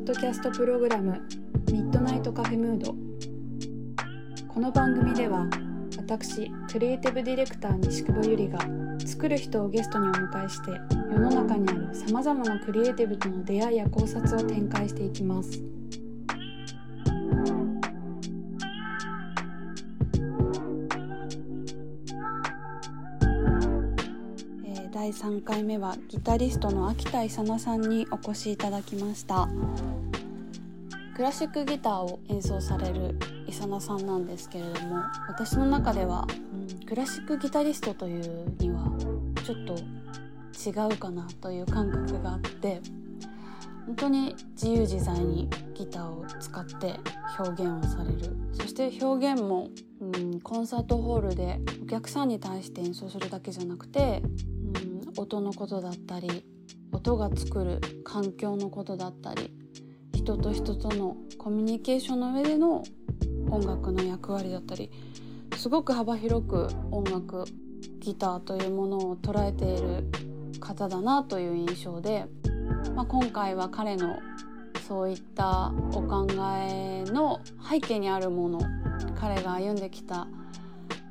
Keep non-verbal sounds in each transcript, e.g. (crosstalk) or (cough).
ッドキャストプログラムミッドナイトカフェムードこの番組では私クリエイティブディレクター西久保ゆりが作る人をゲストにお迎えして世の中にあるさまざまなクリエイティブとの出会いや考察を展開していきます。第3回目はギタリストの秋田勇さんにお越しいただきましたクラシックギターを演奏される勇奈さんなんですけれども私の中では、うん、クラシックギタリストというにはちょっと違うかなという感覚があって本当に自由自在にギターを使って表現をされる。そして表現も、うん、コンサートホールでお客さんに対して演奏するだけじゃなくて、うん、音のことだったり音が作る環境のことだったり人と人とのコミュニケーションの上での音楽の役割だったりすごく幅広く音楽ギターというものを捉えている方だなという印象で、まあ、今回は彼のそういったお考えの背景にあるもの彼が歩んできた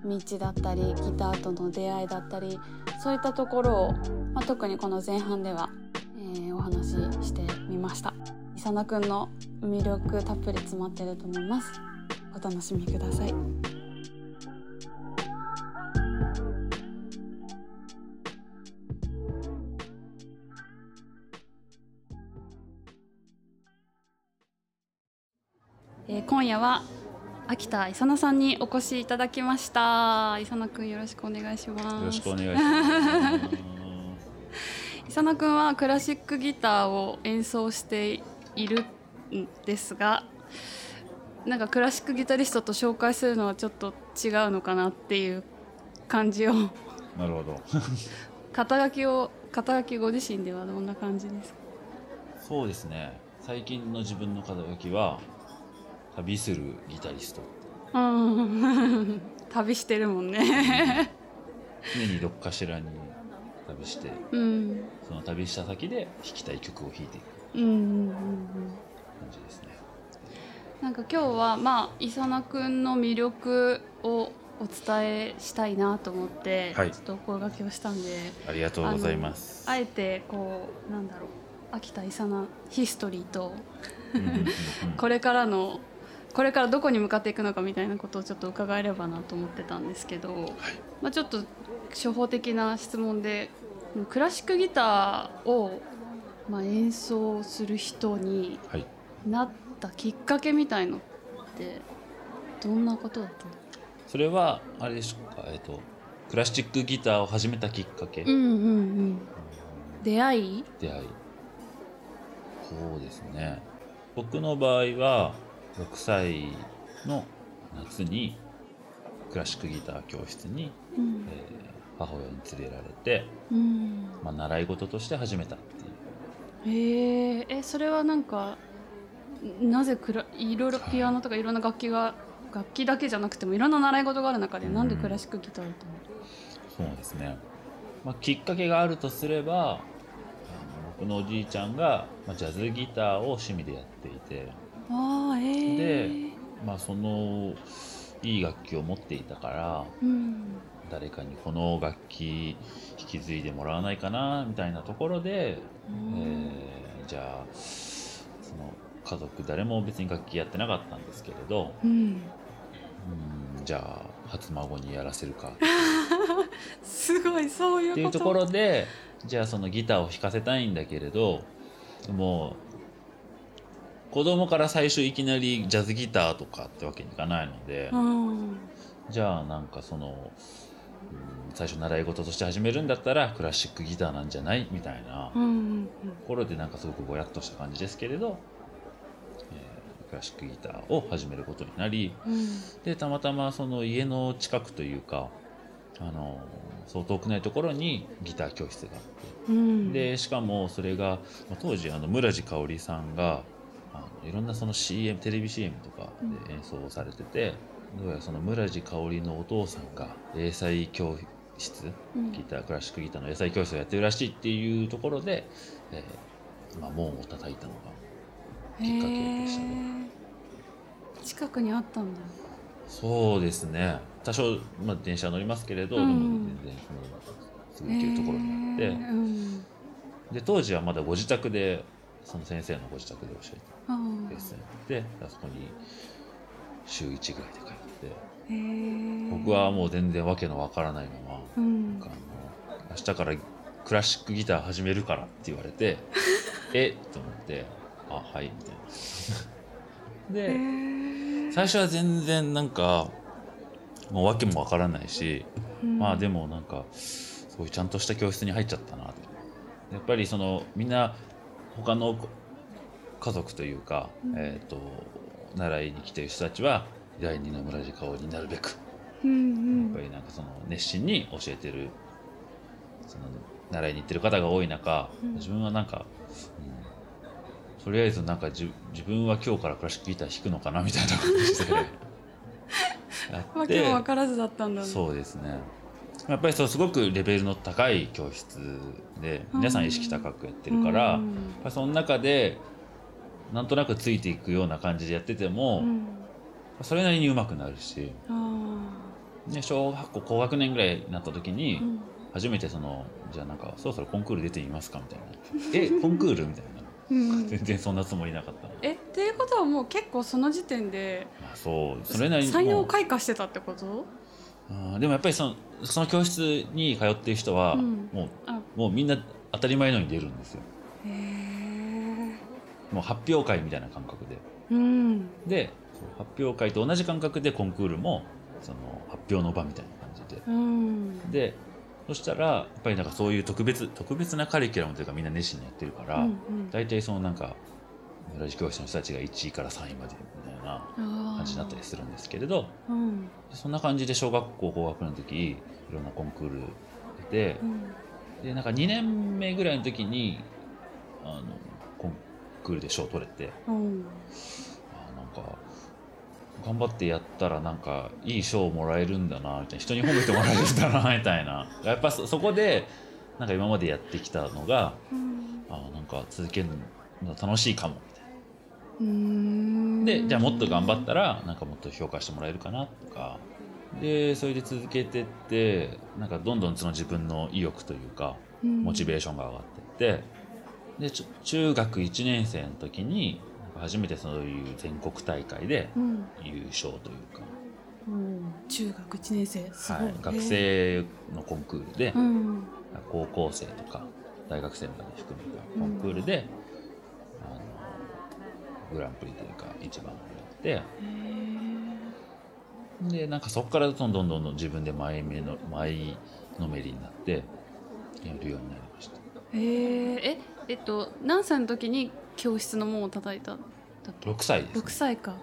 道だったりギターとの出会いだったりそういったところを、まあ、特にこの前半では、えーお話ししてみました。イサナくんの魅力たっぷり詰まってると思います。お楽しみください。えー今夜は秋田伊佐奈さんにお越しいただきました。伊佐奈くんよろしくお願いします。よろしくお願いします。伊佐奈くんはクラシックギターを演奏しているんですがなんかクラシックギタリストと紹介するのはちょっと違うのかなっていう感じを。なるほど。(laughs) 肩書きを肩書きご自身ではどんな感じですか？そうですね。最近の自分の肩書きは旅するギタリスト。うん。(laughs) 旅してるもんね。常にどっかしらに旅して、うん。その旅した先で弾きたい曲を弾いていくうんうんうんうん感じですね。なんか今日はまあ伊佐奈くんの魅力をお伝えしたいなと思って、はいちょっとお声掛けをしたんでありがとうございます。あえてこうなんだろう秋田伊佐奈ヒストリーと (laughs) これからのこれからどこに向かっていくのかみたいなことをちょっと伺えればなと思ってたんですけど、まあ、ちょっと初歩的な質問でクラシックギターを、まあ、演奏する人にはい。なったきっかけみたいのってどんなことだったの？それはあれでしょうか？えっとクラシックギターを始めたきっかけ、うんうんうん出会い？出会い。そうですね。僕の場合は6歳の夏にクラシックギター教室に、うんえー母親に連れられて、うんまあ、習い事として始めたへええそれはなんかなぜくらいろいろピアノとかいろんな楽器が楽器だけじゃなくてもいろんな習い事がある中でなんでクラシックギターだったの？そうですね、まあ、きっかけがあるとすればあの僕のおじいちゃんが、まあ、ジャズギターを趣味でやっていて、ああへえでまあ、そのいい楽器を持っていたからうん。誰かにこの楽器引き継いでもらわないかなみたいなところで、えーじゃあその家族誰も別に楽器やってなかったんですけれど、うん。うん、じゃあ初孫にやらせるか。(laughs) すごいそういうこと。っていうところでじゃあそのギターを弾かせたいんだけれどもう子供から最初いきなりジャズギターとかってわけにいかないので、うん。じゃあなんかその、うん最初習い事として始めるんだったらクラシックギターなんじゃない？みたいなうんうんところでなんかすごくぼやっとした感じですけれど、えークラシックギターを始めることになりうん。でたまたまその家の近くというかあのそう遠くないところにギター教室があってうん。でしかもそれがまあ当時あの村地香織さんがあのいろんなその CM テレビ CM とかで演奏されてて、どうやらその村地香織のお父さんが英才教室うん。ギタークラシックギターの英才教室をやってるらしいっていうところで、えーまあ、門を叩いたのがきっかけでしたね。近くにあったんだ。そうですね。多少、まあ、電車乗りますけれど、うん。でも全然そのすぐ行けるところにあって、うん。で当時はまだご自宅でその先生のご自宅で教えてですね。であそこに週1ぐらいで通って。僕はもう全然わけのわからないまま、うん。なんかあの明日からクラシックギター始めるからって言われて (laughs) えっと思ってあはいみたいな。(laughs) へでー。最初は全然なんかもう訳もわからないし、うん。まあでもなんかそういうちゃんとした教室に入っちゃったなとやっぱりそのみんな他の家族というか、うん。えっ、と習いに来てる人たちは第二の村地香になるべく。うんやっぱりなんかその熱心に教えてるその習いに行ってる方が多い中、うん。自分はなんか、うんとりあえずなんかじ自分は今日からクラシックギター弾くのかなみたいな (laughs) 感じでやわってけも分からずだったんだね。そうですね。やっぱりそうすごくレベルの高い教室で皆さん意識高くやってるから、やっうんその中でなんとなくついていくような感じでやってても、うん。それなりに上手くなるし、あね、小学校高学年ぐらいになった時に、初めてそのじゃあなんかそろそろコンクール出てみますかみたいな。(laughs) えコンクールみたいな。うん。全然そんなつもりなかったの。えっていうことはもう結構その時点でまあそうそれなりに才能を開花してたってこと？うんでもやっぱりそのその教室に通ってる人は、うん。もうあ。もうみんな当たり前のように出るんですよ。へえもう発表会みたいな感覚で。うん。で発表会と同じ感覚でコンクールもその発表の場みたいな感じで。うん。でそしたらやっぱりなんかそういう特別特別なカリキュラムというかみんな熱心にやってるから、うん大体そのなんか村地教室の人たちが1位から3位までみたいなうん感じになったりするんですけれどうん。そんな感じで小学校高学年の時いろんなコンクール出てうん。でなんか2年目ぐらいの時にあのコンクールで賞取れて。うん。あなんか頑張ってやったらなんかいい賞をもらえるんだなみたいな。人に褒めてもらえるんだなみたいな。(laughs) やっぱそそこでなんか今までやってきたのがうん。あなんか続けるの楽しいかもみたいな。うん。でじゃあもっと頑張ったらなんかもっと評価してもらえるかなとか。でそれで続けてってなんかどんどんその自分の意欲というかモチベーションが上がってってで中学1年生の時に初めてそういう全国大会でうん。優勝というか、うん。中学1年生すごい、はい、学生のコンクールでうん。高校生とか大学生まで含めたコンクールで、あのグランプリというか一番をやって。へでなんかそこからどんどんどんどん自分で前目の前のめりになってやるようになりました。えへえええっと何歳の時に教室の門を叩いたんだっけ？6歳です、6歳か。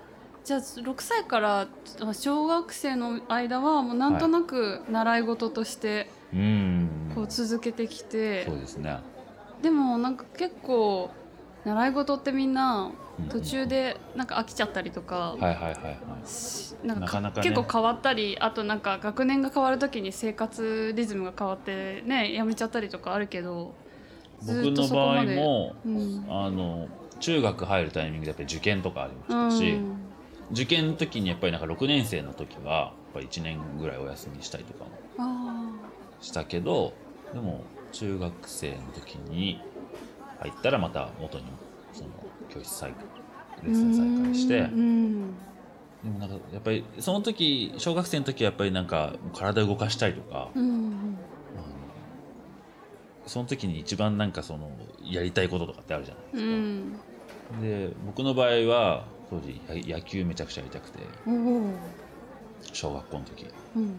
じゃあ6歳からあ小学生の間はもうなんとなく習い事としてこう続けてきて、そうですね。でもなんか結構習い事ってみんな途中でなんか飽きちゃったりとか、はいはいはいはい。しなんかなかなかね。結構変わったりあとなんか学年が変わる時に生活リズムが変わってねやめちゃったりとかあるけど。ず僕の場合もうん。あの中学入るタイミングでやっぱり受験とかありうましたし、ん。受験の時にやっぱりなんか6年生の時はやっぱり1年ぐらいお休みしたりとかもあしたけどでも中学生の時に入ったらまた元にその教室再開ーレッスン再開してうん。でもなんかやっぱりその時小学生の時はやっぱりなんか体動かしたいとか、うんその時に一番なんかそのやりたいこととかってあるじゃないでうすか。ん。で僕の場合は当時や野球めちゃくちゃやりたくて。小学校の時。うん。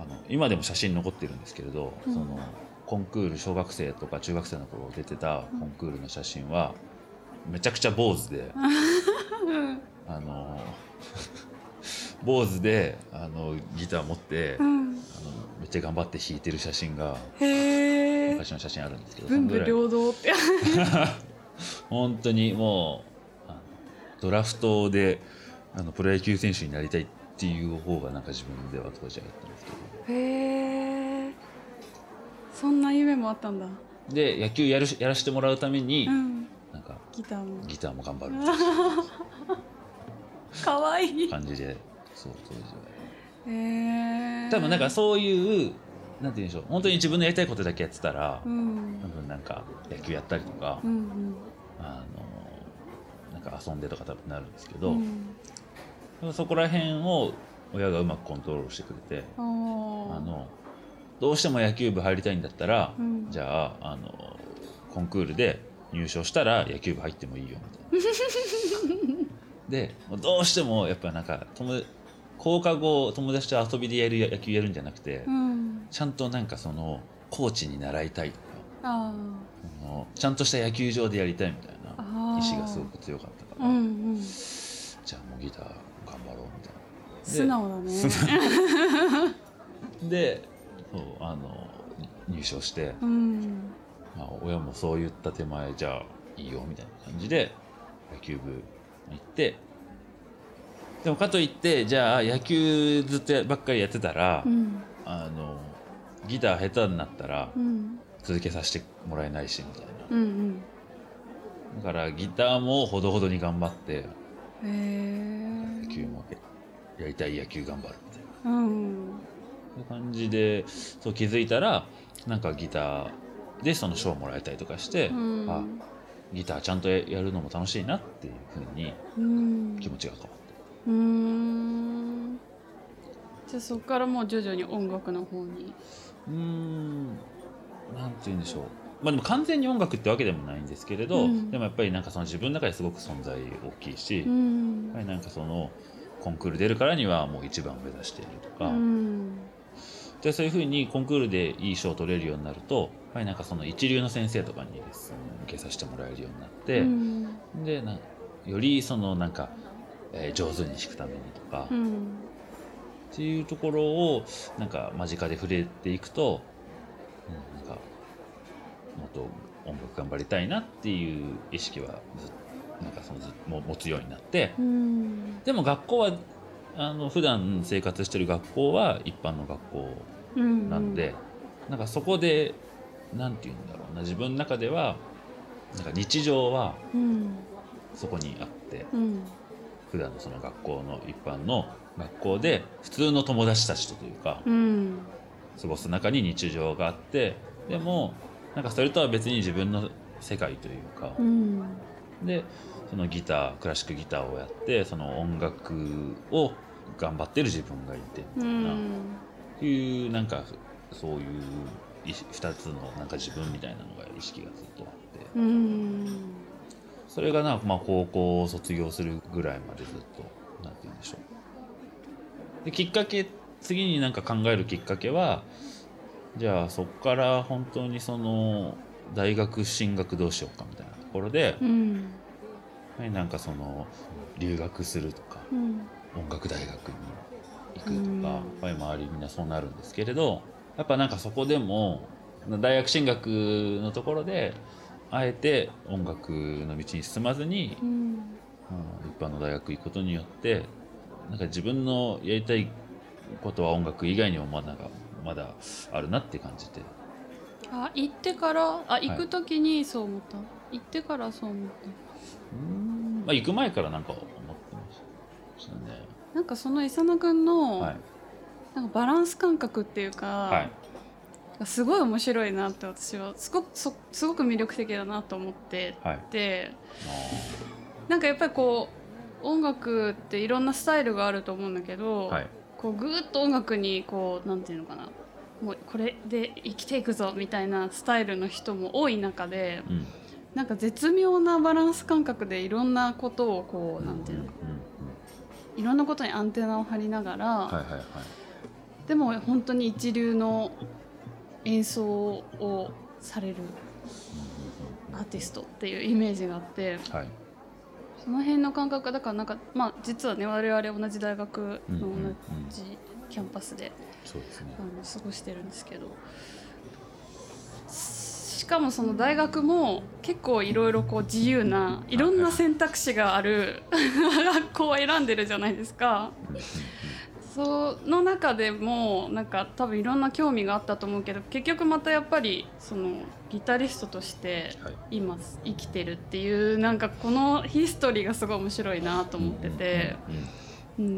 あの今でも写真残ってるんですけれど、うん。そのコンクール小学生とか中学生の頃出てたコンクールの写真はめちゃくちゃ坊主で (laughs) あの (laughs) 坊主であのギター持って、あのうんめっちゃ頑張って弾いてる写真がへえ昔の写真あるんですけど文武両道って。(laughs) 本当にもうドラフトであのプロ野球選手になりたいっていう方がなんか自分では当時はやったんですけど。へえそんな夢もあったんだ。で野球やるしやらせてもらうために、うん。なんかギターも。ギターも頑張る (laughs) かわいい。感じでそう当時は。へえ多分なんかそういうなんて言うんでしょう。本当に自分のやりたいことだけやってたら、うん。多分なんか野球やったりとか、うんうん。あのなんか遊んでとか多分なるんですけど、うん。そこら辺を親がうまくコントロールしてくれて、あのどうしても野球部入りたいんだったら、うん。じゃああのコンクールで入賞したら野球部入ってもいいよみたいな。(laughs) でどうしてもやっぱなんか友放課後友達と遊びでやる野球やるんじゃなくて、うんちゃんとなんかそのコーチに習いたいとかのちゃんとした野球場でやりたいみたいな意志がすごく強かったから、うんうん。じゃあもうギター頑張ろうみたいな。素直だね。でそうあの入賞して、うん。まあ、親もそう言った手前じゃあいいよみたいな感じで野球部行ってでもかといってじゃあ野球ずっとやばっかりやってたら、うん。あのギター下手になったらうん。続けさせてもらえないしみたいな。うんうん。だからギターもほどほどに頑張って野球もやりたい野球頑張るみたいな。うんそういう感じでそう気づいたらなんかギターでその賞もらえたりとかして、うん。あギターちゃんとやるのも楽しいなっていうふうにうん。気持ちが変わって、うーん。じゃあそこからもう徐々に音楽の方にうーん。なんて言うんでしょう。まあでも完全に音楽ってわけでもないんですけれど、うん。でもやっぱりなんかその自分の中ですごく存在大きいし、うやっんぱりなんかそのコンクール出るからにはもう一番を目指しているとか、うん。でそういうふうにコンクールでいい賞を取れるようになるとやっぱりなんかその一流の先生とかにレッスンを受けさせてもらえるようになって、うん。でなよりそのなんか、えー上手に弾くためにとか、うんっていうところをなんか間近で触れていくと、うん、なんかもっと音楽頑張りたいなっていう意識はずなんかそのずも持つようになってうん。でも学校はあの普段生活してる学校は一般の学校うんなん。で、なんかそこでなんて言うんだろうな自分の中ではなんか日常はうん。そこにあってうん。普段のその学校の一般の学校で普通の友達たちとというかうん。過ごす中に日常があってでもなんかそれとは別に自分の世界というかうん。でそのギタークラシックギターをやってその音楽を頑張ってる自分がいてみうたいな、いうなんかそういう意識二つのなんか自分みたいなのが意識がずっとあって。うん。それがなまあ高校を卒業するぐらいまでずっとなんて言うんでしょうできっかけ次になんか考えるきっかけはじゃあそこから本当にその大学進学どうしようかみたいなところで、うんなんかその留学するとかうん。音楽大学に行くうんとか、やっぱり周りみんなそうなるんですけれどやっぱなんかそこでも大学進学のところであえて音楽の道に進まずに、うん。うん一般の大学行くことによってなんか自分のやりたいことは音楽以外にもまだまだあるなって感じて。あ行ってから？あ行く時にそう思った、行ってからそう思っうん、まあ、行く前からなんか思ってましたね。たなんかその伊佐野くんの、はい。なんかバランス感覚っていうか、はい。すごい面白いなって私はすごくそすごく魅力的だなと思ってはい。なんかやっぱりこう音楽っていろんなスタイルがあると思うんだけど、ーはい。こうぐーっと音楽にこうなんていうのかな。もうこれで生きていくぞみたいなスタイルの人も多い中でうん。なんか絶妙なバランス感覚でいろんなことをこうなんていうのかうんうんいろんなことにアンテナを張りながら、はいはいはい。でも本当に一流の演奏をされるアーティストっていうイメージがあってはいその辺の感覚だからなんかまあ実はね我々同じ大学の同じキャンパスで過ごしてるんですけどしかもその大学も結構いろいろこう自由ないろんな選択肢がある (laughs) 学校を選んでるじゃないですか。その中でもなんか多分いろんな興味があったと思うけど結局またやっぱりそのギタリストとしてはい。今生きてるっていうなんかこのヒストリーがすごい面白いなと思ってて、うんうん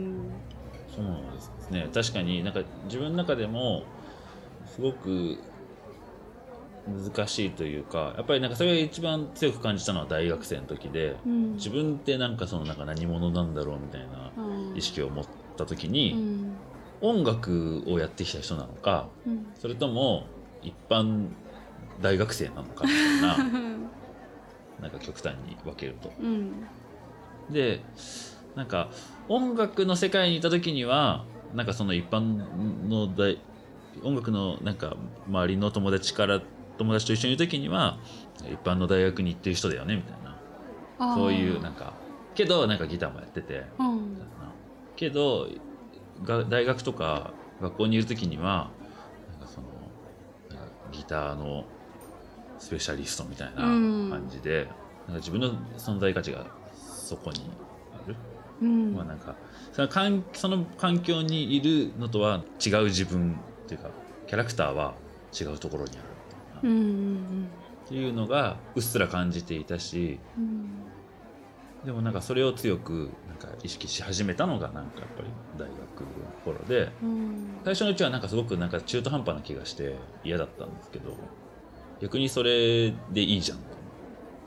うん。ですね。確かになんか自分の中でもすごく難しいというかやっぱりなんかそれが一番強く感じたのは大学生の時でうん。自分ってなんかそのなんか何者なんだろうみたいなうん意識を持った時うにん。音楽をやってきた人なのかうん。それとも一般大学生なのかみたいななんか極端に分けると。うん。でなんか音楽の世界にいた時にはなんかその一般の大音楽のなんか周りの友達から友達と一緒にいる時には一般の大学に行ってる人だよねみたいな。そういうなんかけどなんかギターもやってて。うんけどが大学とか学校にいる時にはなんかそのギターのスペシャリストみたいな感じで、なんか自分の存在価値がそこにある、うん。まあなんかその環その環境にいるのとは違う自分っていうかキャラクターは違うところにあるうんうん。っていうのがうっすら感じていたしうんでもなんかそれを強くなんか意識し始めたのがなんかやっぱり大学の頃でうん。最初のうちはなんかすごくなんか中途半端な気がして嫌だったんですけど逆にそれでいいじゃん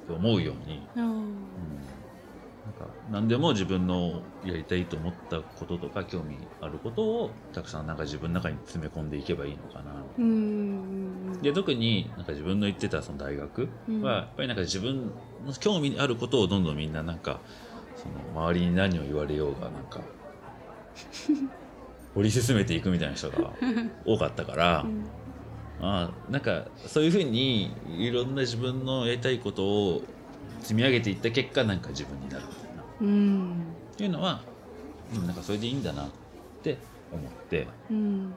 と思うように、うん。うん、何でも自分のやりたいと思ったこととか興味あることをたくさんなんか自分の中に詰め込んでいけばいいのかなうんで特になんか自分の言ってたその大学うんはやっぱりなんか自分の興味あることをどんどんみんななんかその周りに何を言われようがなんか (laughs) 掘り進めていくみたいな人が多かったから、うん。ああなんかそういうふうにいろんな自分のやりたいことを積み上げていった結果なんか自分になる。みうん。ていうのは、うん、なんかそれでいいんだなって思って。うん。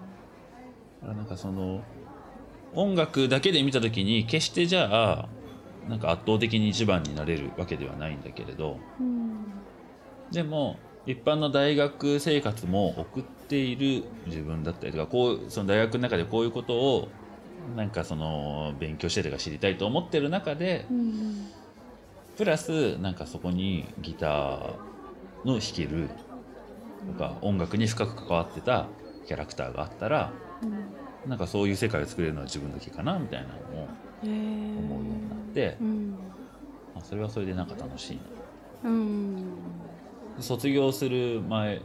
なんかその音楽だけで見た時に決してじゃあなんか圧倒的に一番になれるわけではないんだけれど。うん。でも一般の大学生活も送っている自分だったりとかこうその大学の中でこういうことをなんかその勉強してとか知りたいと思ってる中でうんプラスなんかそこにギターの弾けるとか音楽に深く関わってたキャラクターがあったらうん。なんかそういう世界を作れるのは自分だけかなみたいなのを思うようになってうん。まあそれはそれでなんか楽しいな。うん。卒業する前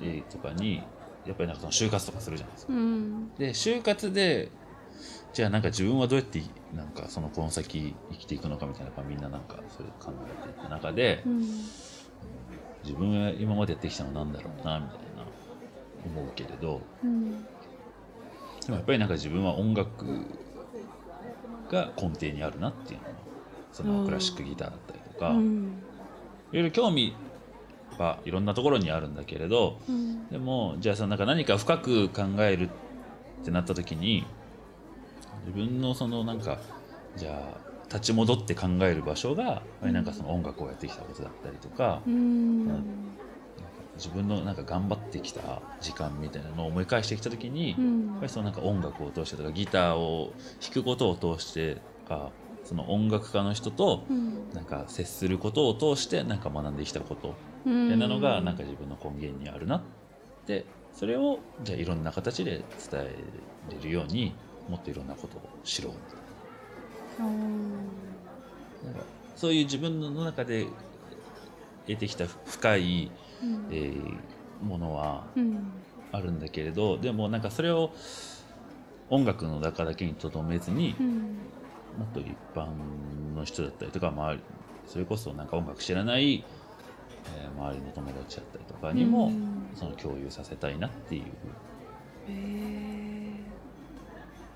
えーとかにやっぱりなんかその就活とかするじゃないですか。うん。で就活でじゃあなんか自分はどうやってなんかそのこの先生きていくのかみたいなやっぱみんななんかそれ考えていった中で、うん自分は今までやってきたのなんだろうなみたいな思うけれどうん。でもやっぱりなんか自分は音楽が根底にあるなっていうのはそのクラシックギターだったりとか、いろうん。いろ興味はいろんなところにあるんだけれどうん。でもじゃあそのなんか何か深く考えるってなった時に自分のそのなんかじゃあ立ち戻って考える場所がやっぱりなんかその音楽をやってきたことだったりとか、うん。なん。か自分のなんか頑張ってきた時間みたいなのを思い返してきた時に、うん。やっぱりそのなんか音楽を通してとかギターを弾くことを通してとかその音楽家の人とうん。なんか接することを通してなんか学んできたことうん。みたいなのがなんか自分の根源にあるなってそれをじゃあいろんな形で伝えれるようにもっといろんなことを知ろうみたいうんななんかそういう自分の中で得てきた深い、うん。えーものはうん。あるんだけれどでもなんかそれを音楽の中だけにとどめずにうん。もっと一般の人だったりとか周りそれこそなんか音楽知らない、えー周りの友達だったりとかにも、うん。その共有させたいなっていう。へえ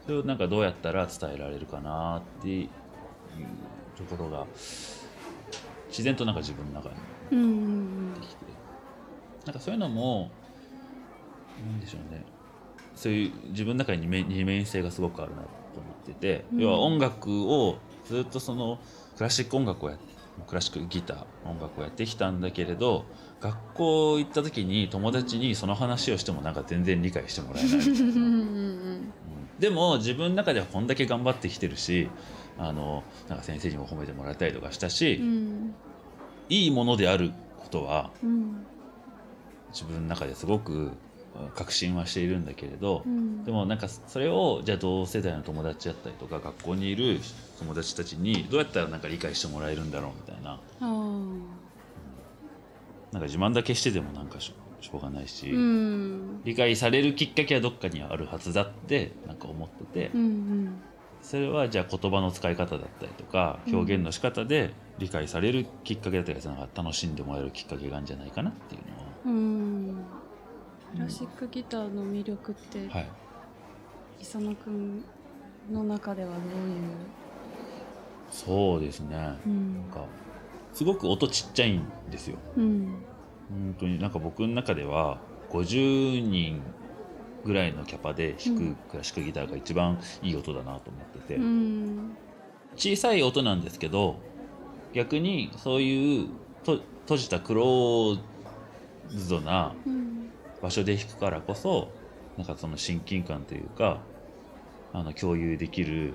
それをなんかどうやったら伝えられるかなっていうところが自然となんか自分の中にできてなんかそういうのもなんでしょうね。そういう自分の中に二面性がすごくあるなと思ってて、うん。要は音楽をずっとそのクラシック音楽をやっクラシックギター音楽をやってきたんだけれど学校行った時に友達にその話をしてもなんか全然理解してもらえない (laughs) でも自分の中ではこんだけ頑張ってきてるしあのなんか先生にも褒めてもらったりとかしたし、うん。いいものであることはうん。自分の中ですごくうん確信はしているんだけれど、うん。でもなんかそれをじゃあ同世代の友達だったりとか学校にいる友達たちにどうやったらなんか理解してもらえるんだろうみたいな。なんか自慢だけしてでもなんかしょしょうがないし、うん。理解されるきっかけはどっかにあるはずだってなんか思ってて、うんそれはじゃあ言葉の使い方だったりとかうん。表現の仕方で理解されるきっかけだったりなんか楽しんでもらえるきっかけがあるんじゃないかなっていううん。うん。クラシックギターの魅力って、のは、はい、イサノくんの中ではどういう？そうですね、うん。なんかすごく音ちっちゃいんですよ。うん本当になんか僕の中では50人ぐらいのキャパで弾くクラシックギターが一番いい音だなと思ってて、うん小さい音なんですけど逆にそういうと閉じたクローズドな場所で弾くからこそなんかその親近感というかあの共有できる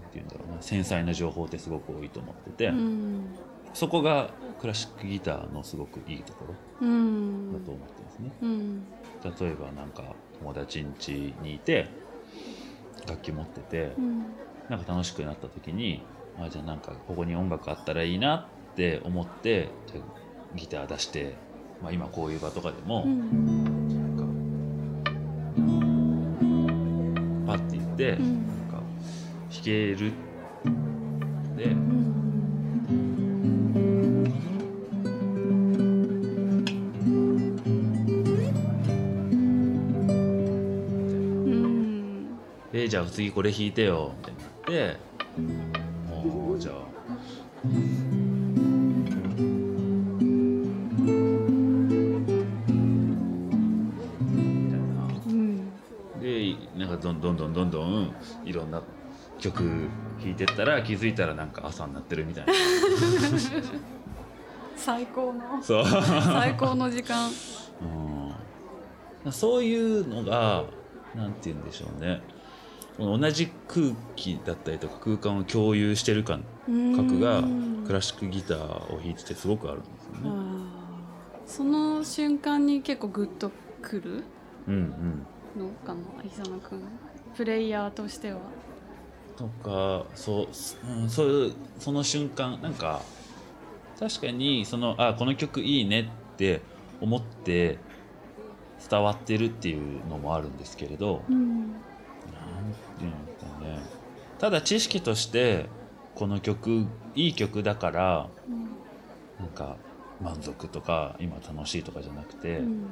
なんていうんだろうな繊細な情報ってすごく多いと思ってて、うんそこがクラシックギターのすごくいいとこうろだんと思ってますね。うん。例えばなんか友達ん家にいて楽器持っててうん。なんか楽しくなった時にあじゃあなんかここに音楽あったらいいなって思ってギター出して、まあ、今こういう場とかでも、うん。なんかパッて言って、うん。なんか弾けるでじゃあ次これ弾いてよ。みたいになって。もうじゃあ。どんどんどんどんどんいろんな曲弾いてったら気づいたらなんか朝になってるみたいな。(laughs) 最高の。そう、(laughs) 最高の時間。うん、そういうのがなんて言うんでしょうねこの同じ空気だったりとか空間を共有してる感覚がクラシックギターを弾いててすごくあるんですよね。その瞬間に結構グッとくる？うんうん。のかな伊佐野くんプレイヤーとしては。とかそう,、うん、そういうその瞬間なんか確かにそのあこの曲いいねって思って伝わってるっていうのもあるんですけれどうんうん。ですかねただ知識としてこの曲いい曲だからなん。か満足とか今楽しいとかじゃなくて、うん。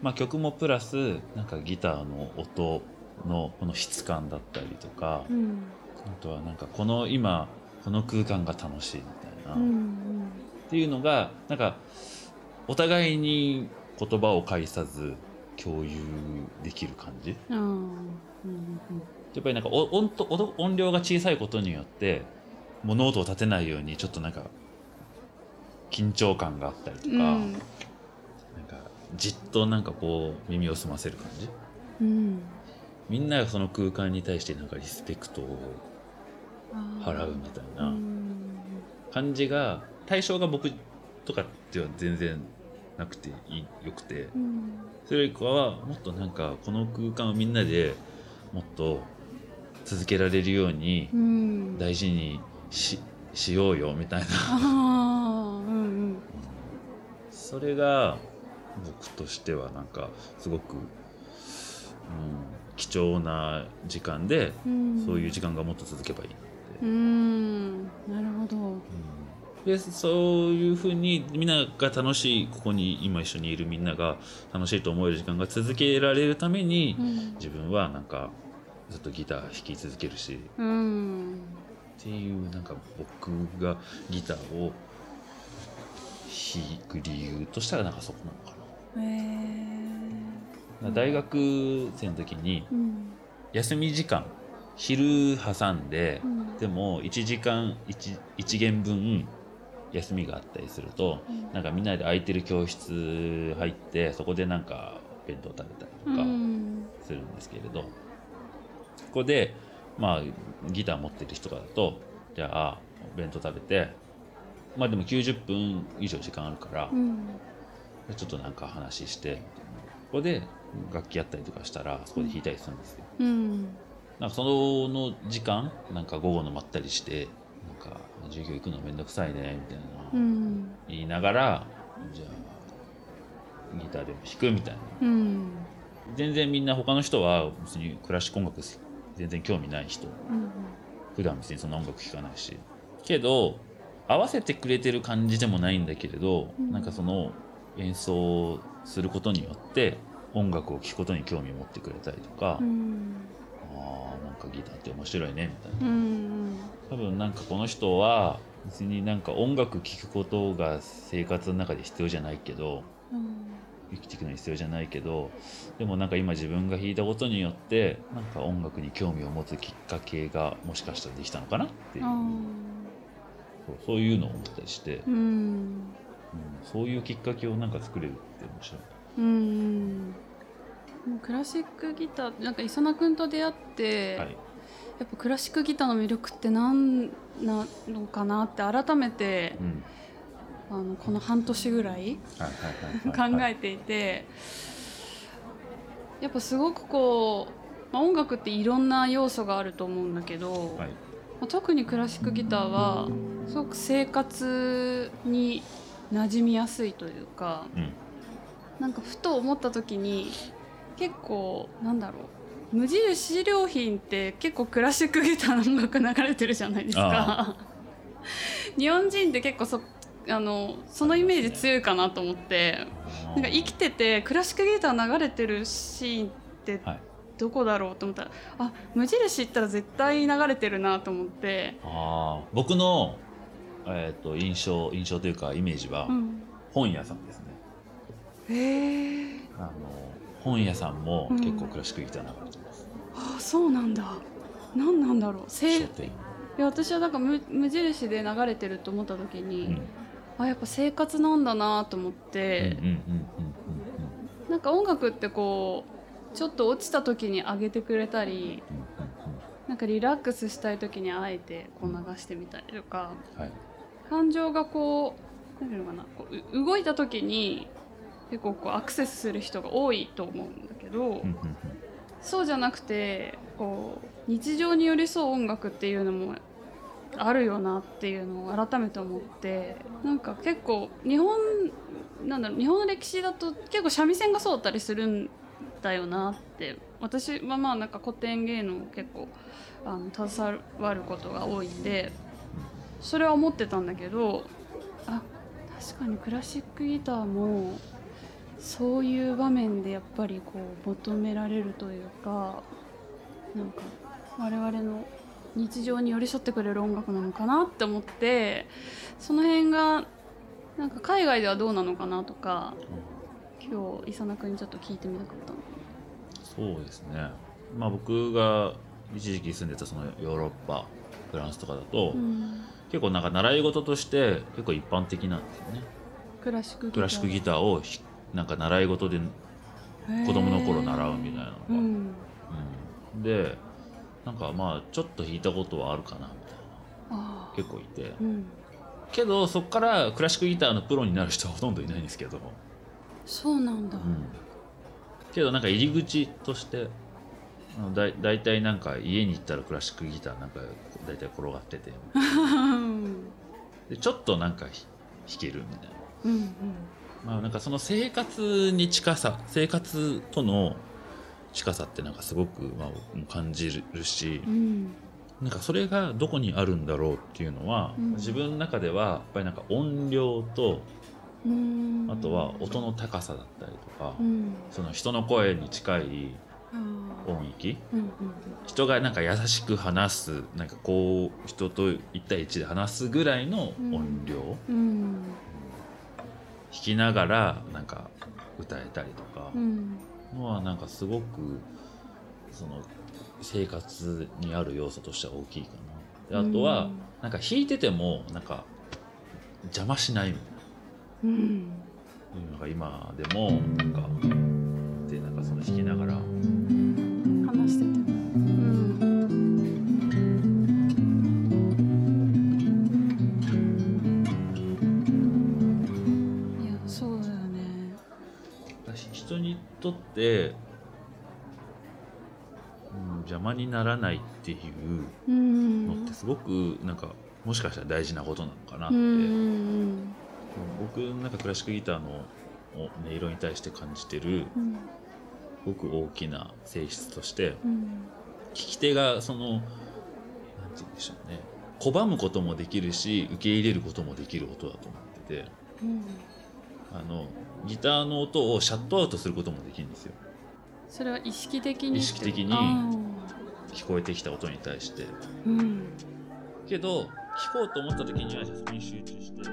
まあ、曲もプラスなん。かギターの音のこの質感だったりとか、うん。あとはなん。かこの今この空間が楽しいみたいな、っうん。ていうのがなん。かお互いに言葉を介さず共有できる感じ？うん。うんやっぱりなんかお音と音音量が小さいことによって物音を立てないようにちょっとなんか緊張感があったりとか、うん。なんかじっとなんかこう耳を澄ませる感じ？うん。みんながその空間に対してなんかリスペクトを払うみたいなうん。感じが対象が僕とかでは全然なくていいよくて。うん。それよりかはもっとなんかこの空間をみんなでもっと続けられるようにうん。大事にししようよみたいな。うんうん。それが僕としてはなんかすごく、うん、貴重な時間でうん。そういう時間がもっと続けばいいなって。うん。なるほど。うんでそういうふうにみんなが楽しいここに今一緒にいるみんなが楽しいと思える時間が続けられるためにうん。自分はなんかずっとギター弾き続けるし。っうんていうなんか僕がギターを弾く理由としたらなんかそこなのかな。大学生の時にうん。休み時間昼挟んでうん。でも1時間 1, 1弦分休みがあったりするとうん。なんかみんなで空いてる教室入ってそこでなんか弁当食べたりとかうん。するんですけれど、そこでまあギター持ってる人とかだとじゃあ弁当食べてまあでも90分以上時間あるから、うん。ちょっとなんか話してここで楽器やったりとかしたらそこで弾いたりするんですよ。うん。なんかその時間なんか午後のまったりして授業行くのめんどくさいねみたいな、うん言いながらじゃあギターでも弾くみたいな。うん。全然みんな他の人は別にクラシック音楽全然興味ない人。うん普段別にそんな音楽聴かないし。けど合わせてくれてる感じでもないんだけれど、うん。なんかその演奏することによって音楽を聴くことに興味を持ってくれたりとか、うん。あーなんかギターって面白いねみたいな。うん多分なんかこの人は別になんか音楽聴くことが生活の中で必要じゃないけどうん生きていくのに必要じゃないけどでもなんか今自分が弾いたことによってなんか音楽に興味を持つきっかけがもしかしたらできたのかなっていう。あそうそういうのを思ったりして、ーうん。うん。そういうきっかけをなんか作れるって面白い。うん。クラシックギターなんか磯野君と出会って、はいやっぱクラシックギターの魅力って何なのかなって改めてうん。あのこの半年ぐらい考えていてやっぱすごくこう、まあ、音楽っていろんな要素があると思うんだけど、はい。まあ、特にクラシックギターはすごく生活に馴染みやすいというかうん。なんかふと思った時に結構なんだろう無印良品って結構クラシックギターの音楽流れてるじゃないですか。日本人って結構そあのそのイメージ強いかなと思って。なんか生きててクラシックギター流れてるシーンってはい。どこだろうと思ったらあ無印行ったら絶対流れてるなと思って、あー僕の、えー、と印象印象というかイメージはうん、本屋さんですね。へえあの本屋さんもうん。結構クラシックギター流れてます。あそうなんだ。何なんだろう。せいや私はなんか無無印で流れてると思った時に、うん。あやっぱ生活なんだなと思っうんてなんか音楽ってこうちょっと落ちた時に上げてくれたりなんかリラックスしたい時にあえてこう流してみたりとかうんはい。感情がこう何ていうのかなこうう動いた時に結構こうアクセスする人が多いと思うんだけど、うんうんうんそうじゃなくてこう日常に寄り添う音楽っていうのもあるよなっていうのを改めて思ってなんか結構日本なんだろう日本の歴史だと結構三味線がそうだったりするんだよなって私はまあなんか古典芸能結構あの携わることが多いんでそれは思ってたんだけどあ確かにクラシックギターもそういう場面でやっぱりこう求められるというかなんか我々の日常に寄り添ってくれる音楽なのかなって思ってその辺がなんか海外ではどうなのかなとか今日伊佐野君にちょっと聞いてみたかったの。そうですね。まあ僕が一時期住んでたそのヨーロッパフランスとかだと、うん結構なんか習い事として結構一般的なんですよね。クラシックギタークラシックギターをひなんか習い事で子供の頃習うみたいなのが、うん。うん。でなんかまあちょっと弾いたことはあるかなみたいあな結構いて。ーうん。けどそこからクラシックギターのプロになる人はほとんどいないんですけど、そうなんだ、うん。けどなんか入り口としてだい大体なんか家に行ったらクラシックギターなんか大体転がってて。(laughs) うん。でちょっとなんかひ弾けるみたいな。うんまあなんかその生活に近さ生活との近さってなんかすごくまあ感じるしうん。なんかそれがどこにあるんだろうっていうのは、うん。自分の中ではやっぱりなんか音量とうん。あとは音の高さだったりとか、うん。その人の声に近い音域。うんうん人がなんか優しく話すなんかこう人と1対1で話すぐらいの音量、うん弾きながらなんか歌えたりとか。うん。のはなんかすごくその生活にある要素としては大きいかな。であとは、なんか弾いててもなんか邪魔しないみたいうん。なのが今でもなんかでなんかその弾きながらうん、邪魔にならないっていううんのってすごくなんかもしかしたら大事なことなのかなって、僕なんかクラシックギターの音色に対して感じてるうん。ごく大きな性質としてうん。聞き手がそのなんて言うんでしょうね。拒むこともできるし受け入れることもできる音だと思ってて。うんあのギターの音をシャットアウトすることもできるんですよ。それは意識的に？意識的にあ聞こえてきた音に対して。ーうん。けど聞こうと思った時にはそこに集中して。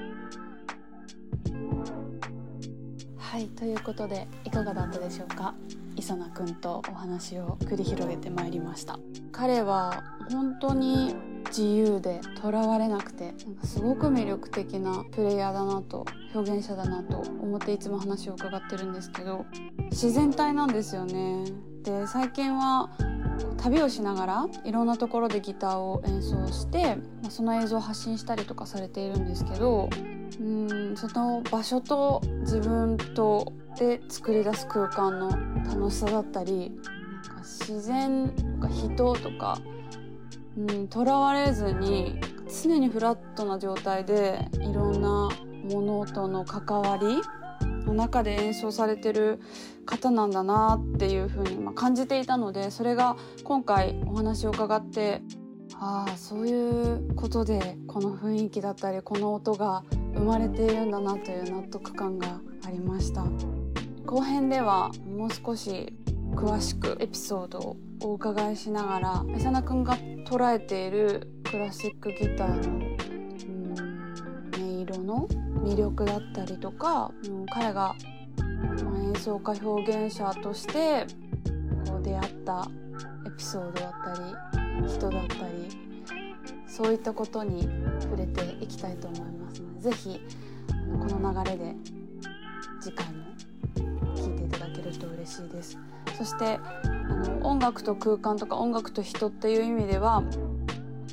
はいということでいかがだったでしょうか？磯野くんとお話を繰り広げてまいりました。彼は本当に自由でとらわれなくてなんかすごく魅力的なプレイヤーだなと表現者だなと思っていつも話を伺ってるんですけど自然体なんですよね。で最近は旅をしながらいろんなところでギターを演奏して、その映像を発信したりとかされているんですけどうんその場所と自分とで作り出す空間の楽しさだったりなんか自然とか人とかうんとらわれずに常にフラットな状態でいろんなものとの関わりの中で演奏されてる方なんだなっていうふうにま感じていたのでそれが今回お話を伺ってああそういうことでこの雰囲気だったりこの音が生まれているんだなという納得感がありました。後編ではもう少し詳しくエピソードをお伺いしながらメサナ君が捉えているクラシックギターの音色の魅力だったりとかう彼が演奏家表現者としてこう出会ったエピソードだったり人だったりそういったことに触れていきたいと思いますのでぜひあのこの流れで次回も聴いていただけると嬉しいです。そしてあの音楽と空間とか音楽と人っていう意味では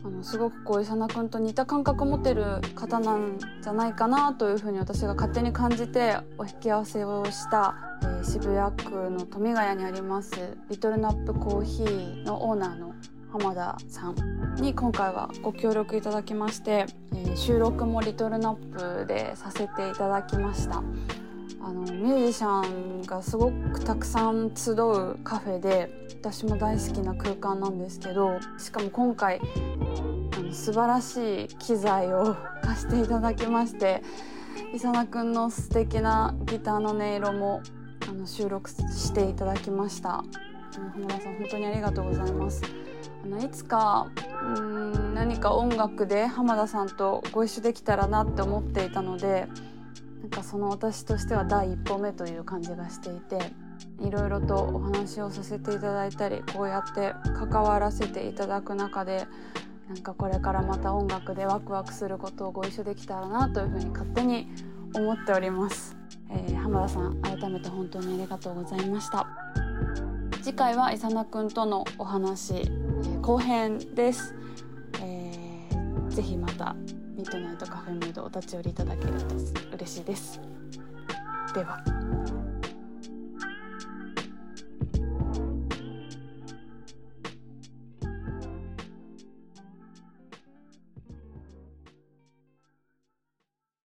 あのすごくこう伊佐くんと似た感覚を持ってる方なんじゃないかなというふうに私が勝手に感じてお引き合わせをした、えー渋谷区の富ヶ谷にありますリトルナップコーヒーのオーナーの浜田さんに今回はご協力いただきまして、えー収録もリトルナップでさせていただきました。あのミュージシャンがすごくたくさん集うカフェで私も大好きな空間なんですけどしかも今回あの素晴らしい機材を貸していただきまして伊佐野くんの素敵なギターの音色もあの収録していただきました。あの浜田さん本当にありがとうございます。あのいつかうーん何か音楽で浜田さんとご一緒できたらなって思っていたのでなんかその私としては第一歩目という感じがしていていろいろとお話をさせていただいたりこうやって関わらせていただく中でなんかこれからまた音楽でワクワクすることをご一緒できたらなというふうに勝手に思っております、えー浜田さん改めて本当にありがとうございました。次回は伊佐野くんとのお話、えー後編です、えーぜひまたミッドナイトカフェムードお立ち寄りいただけると嬉しいです。では。